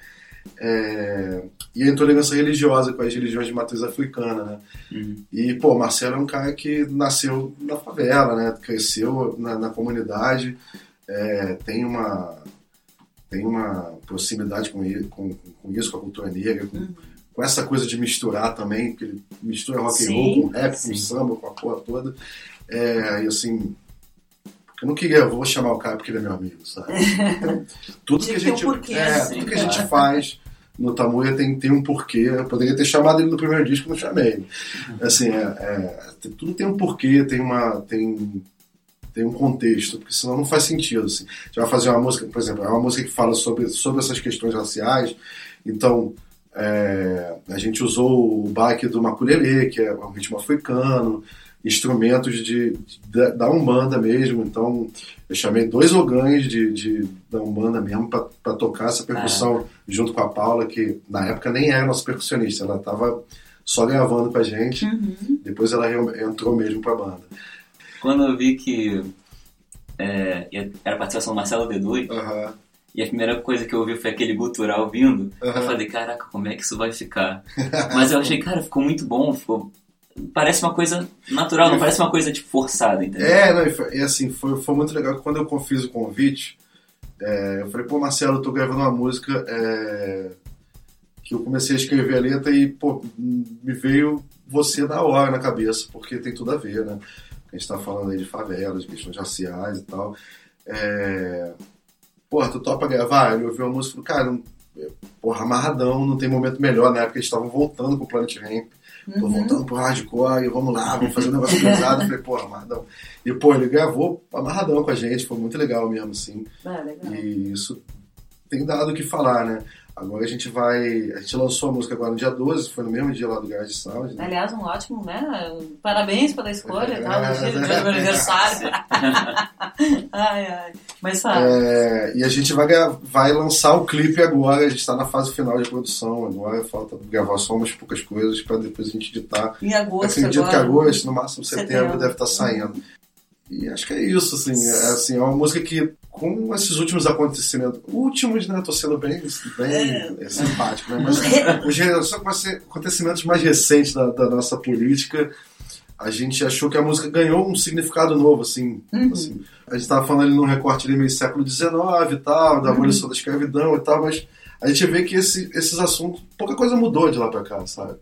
é, e a intolerância religiosa com as religiões de matriz africana, né? E, pô, Marcelo é um cara que nasceu na favela, né? Cresceu na, na comunidade, é, tem uma tem uma proximidade com, ele, com, com isso, com a cultura negra, com, com essa coisa de misturar também, porque ele mistura rock and roll Sim, com rap, com samba, com a porra toda. É, e assim, eu não queria, eu vou chamar o cara porque ele é meu amigo, sabe? Então, tudo que a ter um gente, porquê, é, assim, tudo que a gente claro. faz no Tamuia tem, tem um porquê. Eu poderia ter chamado ele no primeiro disco, não chamei. Assim, é, é, tudo tem um porquê, tem uma tem tem um contexto, porque senão não faz sentido. Assim. Gente vai fazer uma música, por exemplo, é uma música que fala sobre, sobre essas questões raciais, então é, a gente usou o baque do maculelê, que é um ritmo africano, instrumentos de, de- da Umbanda mesmo, então eu chamei dois ogães de, de- da Umbanda mesmo para tocar essa percussão junto com a Paula, que na época nem era nossa percussionista, ela estava só gravando com a gente, depois ela entrou mesmo para a banda. Quando eu vi que é, era a participação do Marcelo D2, Aham. E a primeira coisa que eu ouvi foi aquele gutural vindo, eu Aham. falei, caraca, como é que isso vai ficar? Mas eu achei, cara, ficou muito bom, ficou... Parece uma coisa natural, não parece uma coisa, tipo, forçada, entendeu? É, não, e, foi- e assim, foi, foi muito legal que quando eu fiz o convite, é, eu falei, pô, Marcelo, eu tô gravando uma música é, que eu comecei a escrever a letra e, pô, me veio você na hora na cabeça, porque tem tudo a ver, né? A gente tá falando aí de favelas, de questões raciais e tal. É, porra, tu topa gravar? Ele ouviu a música e falou, cara, porra, amarradão, não tem momento melhor. Na época eles estavam voltando com o Planet Ramp. Tô voltando pro hardcore, e vamos lá, vamos fazer um negócio pesado. Falei, porra, amarradão. E, pô, ele gravou amarradão com a gente, foi muito legal mesmo, assim. Ah, legal. E isso tem dado o que falar, né? Agora a gente vai. A gente lançou a música agora no dia 12, foi no mesmo dia lá do Garage Sound. Né? Aliás, um ótimo, né? Parabéns pela escolha, tá? É. No dia do meu aniversário. ai, ai. Mas sabe, É, e a gente vai, vai lançar o clipe agora, a gente está na fase final de produção. Agora falta gravar só umas poucas coisas para depois a gente editar. em agosto Acredito agora. que agosto, no máximo setembro, Setembro. deve estar saindo. E acho que é isso, assim. É, assim, é uma música que, com esses últimos acontecimentos, últimos, né? Tô sendo bem, bem é, simpático, né? Mas os acontecimentos mais recentes da, da nossa política, a gente achou que a música ganhou um significado novo, assim. assim. A gente tava falando ali num recorte ali meio século XIX e tal, da abolição da escravidão e tal, mas a gente vê que esse- esses assuntos, pouca coisa mudou de lá pra cá, sabe?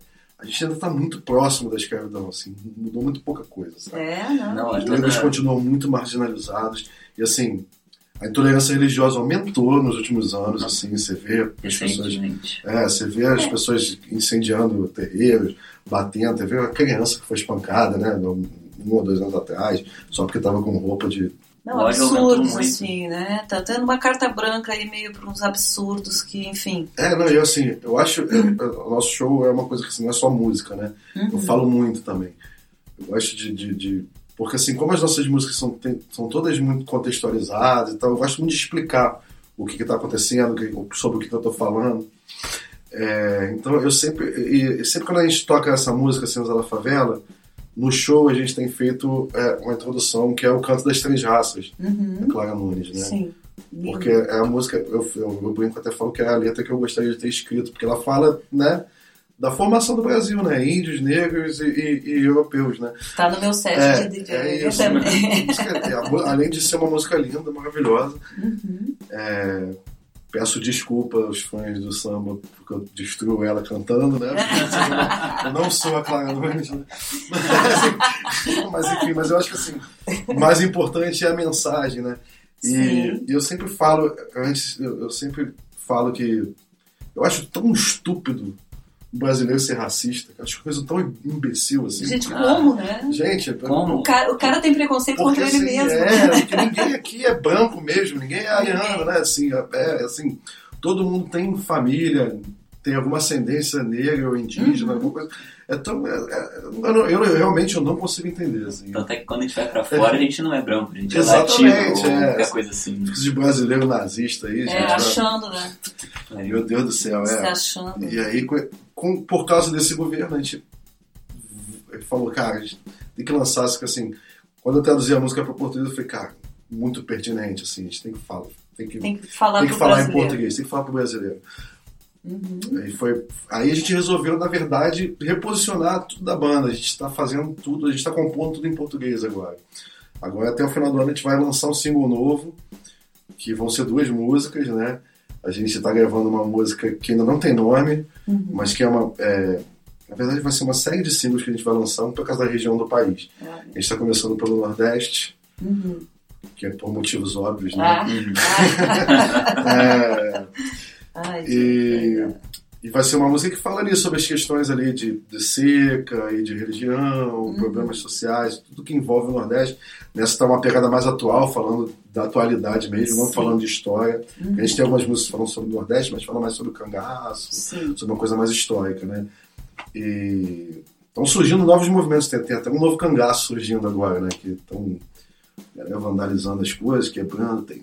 A gente ainda tá muito próximo da escravidão, assim, mudou muito pouca coisa, sabe? É, não. Não, Os negros continuam muito marginalizados e, assim, a intolerância religiosa aumentou nos últimos anos, assim, você vê as pessoas... É, você vê as pessoas incendiando terreiros, batendo, você vê uma criança que foi espancada, né, um ou dois anos atrás, só porque tava com roupa de... Não, absurdos, assim, né? Tá tendo uma carta branca aí meio para uns absurdos que, enfim. É, não, eu assim, eu acho, é, o nosso show é uma coisa que assim, não é só música, né, eu falo muito também. Eu gosto de, de, de- Porque assim, como as nossas músicas são, tem- são todas muito contextualizadas, então eu gosto muito de explicar o que está acontecendo, o que- sobre o que, que eu estou falando. É, então eu sempre. E, e sempre quando a gente toca essa música, Cinza da Favela, no show a gente tem feito é, uma introdução que é o canto das três raças, da Clara Nunes, né? Sim. Porque é a música, eu, eu, eu brinco até falo que é a letra que eu gostaria de ter escrito, porque ela fala, né, da formação do Brasil, né, índios, negros e, e- e europeus, né. Tá no meu set É, de DJ é isso. também. A música- além de ser uma música linda, maravilhosa, Uhum. é, peço desculpa aos fãs do samba porque eu destruo ela cantando, né? Eu não sou a Clara Nunes, né? Mas, mas, enfim, mas eu acho que assim, o mais importante é a mensagem, né? E, e eu sempre falo, antes, eu, eu sempre falo que eu acho tão estúpido o brasileiro ser racista, acho coisa tão imbecil assim. Gente, como, né? Gente, Como? O cara, o cara tem preconceito porque, contra ele assim, mesmo. É, porque ninguém aqui é branco mesmo, ninguém é ariano, né? Assim, é, é, assim, todo mundo tem família, tem alguma ascendência negra ou indígena, Uhum. alguma coisa. É tão, é- é- eu, não- eu realmente eu não consigo entender. Assim. Tanto é que quando a gente vai pra fora, a gente não é branco, a gente é Exatamente, latino ou é. qualquer coisa assim. Fica de brasileiro nazista aí, gente. É, né? achando, né? Meu Deus do céu, Se é. achando. E aí, com- por causa desse governo, a gente falou, cara, a gente tem que lançar assim, quando eu traduzi a música para português, eu falei, cara, muito pertinente, assim, a gente tem que falar, tem que, Tem que falar tem que falar em brasileiro. português, tem que falar pro brasileiro. Uhum. Aí, foi, aí a gente resolveu, na verdade, reposicionar tudo da banda. A gente está fazendo tudo, a gente está compondo tudo em português agora. Agora, até o final do ano, a gente vai lançar um single novo, que vão ser duas músicas, né? A gente está gravando uma música que ainda não tem nome, Uhum. mas que é uma. é, na verdade, vai ser uma série de singles que a gente vai lançar, um por causa da região do país. A gente está começando pelo Nordeste, Uhum. que é por motivos óbvios, né? Ah, É, ai, E, e vai ser uma música que fala ali sobre as questões ali de, de seca e de religião, Uhum. problemas sociais, tudo que envolve o Nordeste. Nessa tá uma pegada mais atual, falando da atualidade mesmo, não Sim. falando de história. Uhum. A gente tem algumas músicas falando sobre o Nordeste, mas fala mais sobre o cangaço, Sim. sobre uma coisa mais histórica, né? E estão surgindo novos movimentos, tem, tem até um novo cangaço surgindo agora, né? Que estão vandalizando as coisas, quebrando, tem,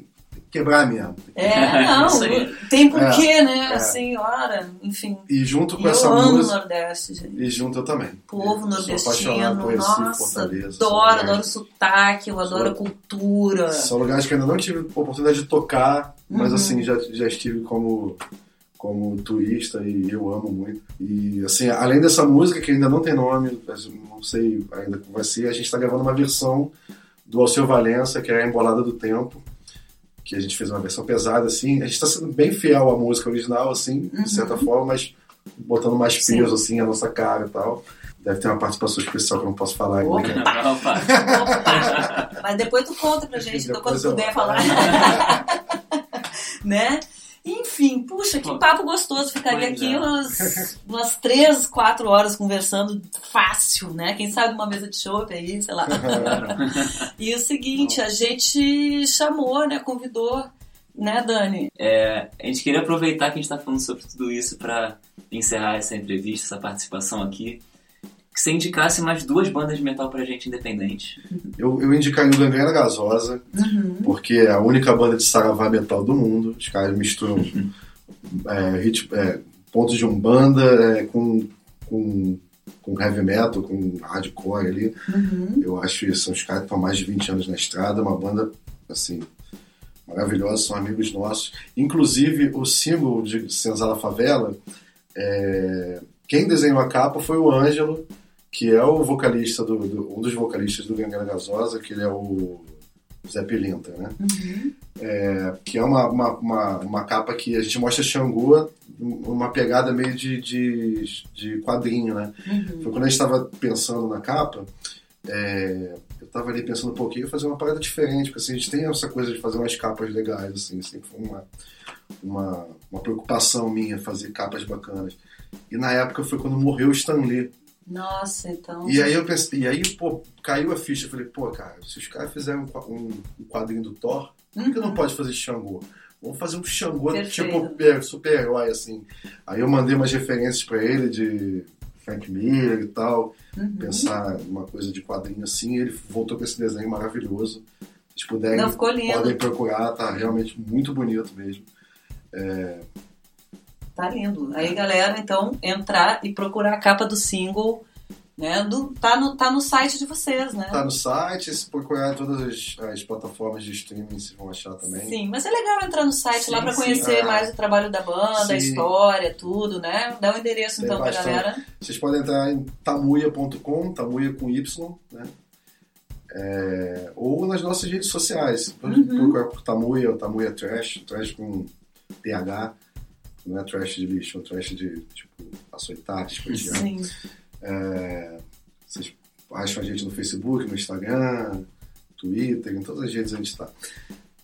quebrar mesmo. É, não, tem porquê, É, né? é. Assim, ora, enfim. E junto com E eu essa amo o música. Nordeste, gente. E junto eu também. Povo Eu nordestino, por nossa, adoro, adoro o sotaque, eu adoro a cultura. São lugares que eu ainda não tive a oportunidade de tocar, mas Uhum. assim, já, já estive como, como turista e eu amo muito. E assim, além dessa música que ainda não tem nome, não sei ainda como vai ser, a gente está gravando uma versão do Alceu Valença, que é a Embolada do Tempo, que a gente fez uma versão pesada, assim. A gente está sendo bem fiel à música original, assim, Uhum. de certa forma, mas botando mais Sim. peso, assim, a nossa cara e tal. Deve ter uma participação especial que eu não posso falar ainda. Opa. que é- Opa. Opa! Mas depois tu conta pra gente, então, quando eu- puder falar. né? Enfim, puxa, que papo gostoso. Ficaria aqui é. umas, três, quatro horas conversando fácil, né? Quem sabe uma mesa de chopp aí, sei lá. E o seguinte, a gente chamou, né? Convidou, né, Dani? É, a gente queria aproveitar que a gente está falando sobre tudo isso para encerrar essa entrevista, essa participação aqui. Que você indicasse mais duas bandas de metal pra gente independente. Eu, eu indicaria o Gangrena Gasosa, porque é a única banda de saravá metal do mundo. Os caras misturam é, rit- é, pontos de umbanda é, com, com, com heavy metal, com hardcore ali. Uhum. Eu acho isso. São os caras que estão há mais de 20 anos na estrada, uma banda assim maravilhosa, são amigos nossos. Inclusive, o símbolo de Senzala Favela, é, quem desenhou a capa foi o Ângelo, que é o vocalista do, do- um dos vocalistas do Gangrena Gasosa, que ele é o Zé Pilinta, né? Uhum. É, que é uma, uma, uma, uma capa que a gente mostra Xangô uma pegada meio de, de, de quadrinho, né? Uhum. Foi quando a gente estava pensando na capa, é, eu estava ali pensando um pouquinho fazer uma parada diferente, porque assim, a gente tem essa coisa de fazer umas capas legais, assim, sempre foi uma, uma, uma preocupação minha fazer capas bacanas. E na época foi quando morreu o Stan Lee. Nossa, então. E aí eu pensei, e aí, pô, caiu a ficha. Eu falei, pô, cara, se os caras fizerem um, um, quadrinho do Thor, por que não pode fazer Xangô? Vamos fazer um Xangô Perfeito. tipo é, super-herói, assim. Aí eu mandei umas referências pra ele de Frank Miller e tal, Uhum. pensar numa coisa de quadrinho assim, e ele voltou com esse desenho maravilhoso. Se puderem, Não, podem procurar, tá realmente muito bonito mesmo. Tá lindo. Aí, galera, então, entrar e procurar a capa do single, né? Do, tá, no, tá no site de vocês, né? Tá no site, se procurar todas as, as plataformas de streaming, vocês vão achar também. Sim, mas é legal entrar no site Sim, lá pra sim. conhecer É. mais o trabalho da banda, a Sim. história, tudo, né? Dá o endereço Tem então pra bastante. galera. Vocês podem entrar em tamuia.com, tamuia com Y, né? É, ou nas nossas redes sociais. Uhum. procurar por Tamuia ou Tamuia Trash, Trash com, TH, não é trash de lixo, é um trash de tipo açoitar, espetear. Sim. É, vocês acham a gente no Facebook, no Instagram, Twitter, em todas as redes a gente está.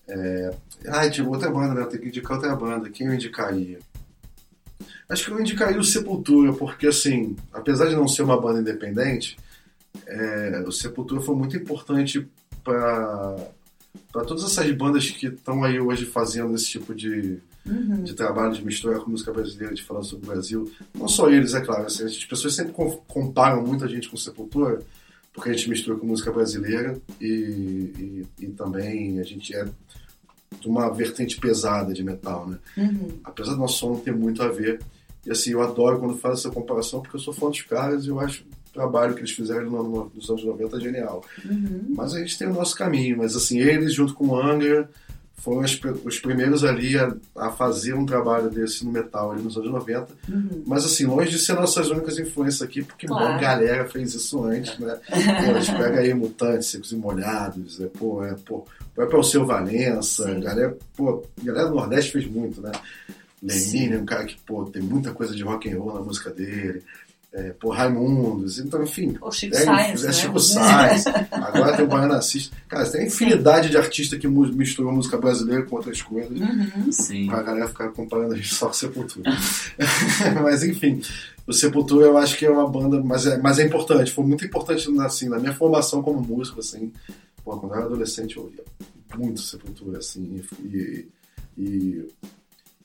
É, ah, tinha outra banda, né? Tem que indicar outra banda. Quem eu indicaria? Acho que eu indicaria o Sepultura, porque assim, apesar de não ser uma banda independente, é, o Sepultura foi muito importante para todas essas bandas que estão aí hoje fazendo esse tipo de, Uhum. de trabalho de misturar com música brasileira, de falar sobre o Brasil. Não só eles, é claro. Assim, as pessoas sempre com- comparam muita gente com Sepultura, porque a gente mistura com música brasileira e, e, e também a gente é de uma vertente pesada de metal, né? Uhum. Apesar do nosso som não ter muito a ver. E assim, eu adoro quando faz essa comparação, porque eu sou fã dos caras e eu acho o trabalho que eles fizeram no- no- nos anos 90 genial. Uhum. Mas a gente tem o nosso caminho. Mas assim, eles junto com o Anger foram os, os primeiros ali a, a fazer um trabalho desse no metal ali nos anos 90. Uhum. Mas assim, longe de ser nossas únicas influências aqui, porque Claro. uma galera fez isso antes, né? Pô, a gente pega aí Mutantes, Secos e Molhados, é, pô, é, pô, o próprio Alceu Valença, Sim. galera, pô, a galera do Nordeste fez muito, né? Lenine, um cara que, pô, tem muita coisa de rock and roll na música dele. É, pô, Raimundos, então, enfim, O Chico é, Science, é né? Chico Sainz, agora tem o Baiano Assiste. Cara, tem infinidade de artistas que misturou música brasileira com outras coisas. Uhum. Sim. Pra galera ficar comparando a gente só com Sepultura. mas enfim, o Sepultura eu acho que é uma banda, mas é, mas é importante, foi muito importante assim, na minha formação como músico, assim. Pô, quando eu era adolescente eu ouvia muito Sepultura, assim, e, e,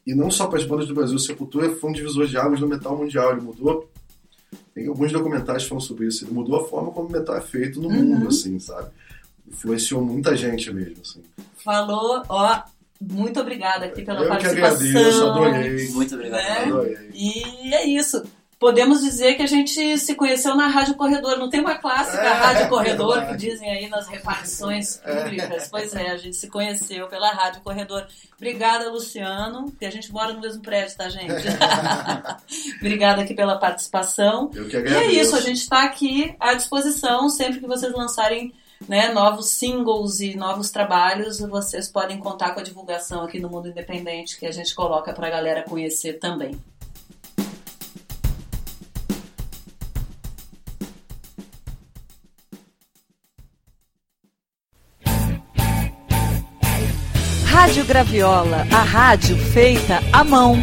e não só para as bandas do Brasil, o Sepultura foi um divisor de águas no metal mundial, ele mudou. Tem alguns documentários que falam sobre isso. Ele mudou a forma como o metal é feito no Uhum. mundo, assim, sabe? Influenciou muita gente mesmo, assim. Falou, ó, muito obrigada aqui pela eu que participação. agradeço, adorei. Muito obrigado. Né? Adorei. E é isso. Podemos dizer que a gente se conheceu na Rádio Corredor. Não tem uma clássica É, Rádio Corredor que dizem aí nas repartições É. públicas. Pois é, a gente se conheceu pela Rádio Corredor. Obrigada, Luciano, que a gente mora no mesmo prédio, tá, gente? Obrigada aqui pela participação. Eu que E agradeço. é isso, a gente está aqui à disposição sempre que vocês lançarem né, novos singles e novos trabalhos, vocês podem contar com a divulgação aqui no Mundo Independente que a gente coloca para a galera conhecer também. Rádio Graviola, a rádio feita à mão.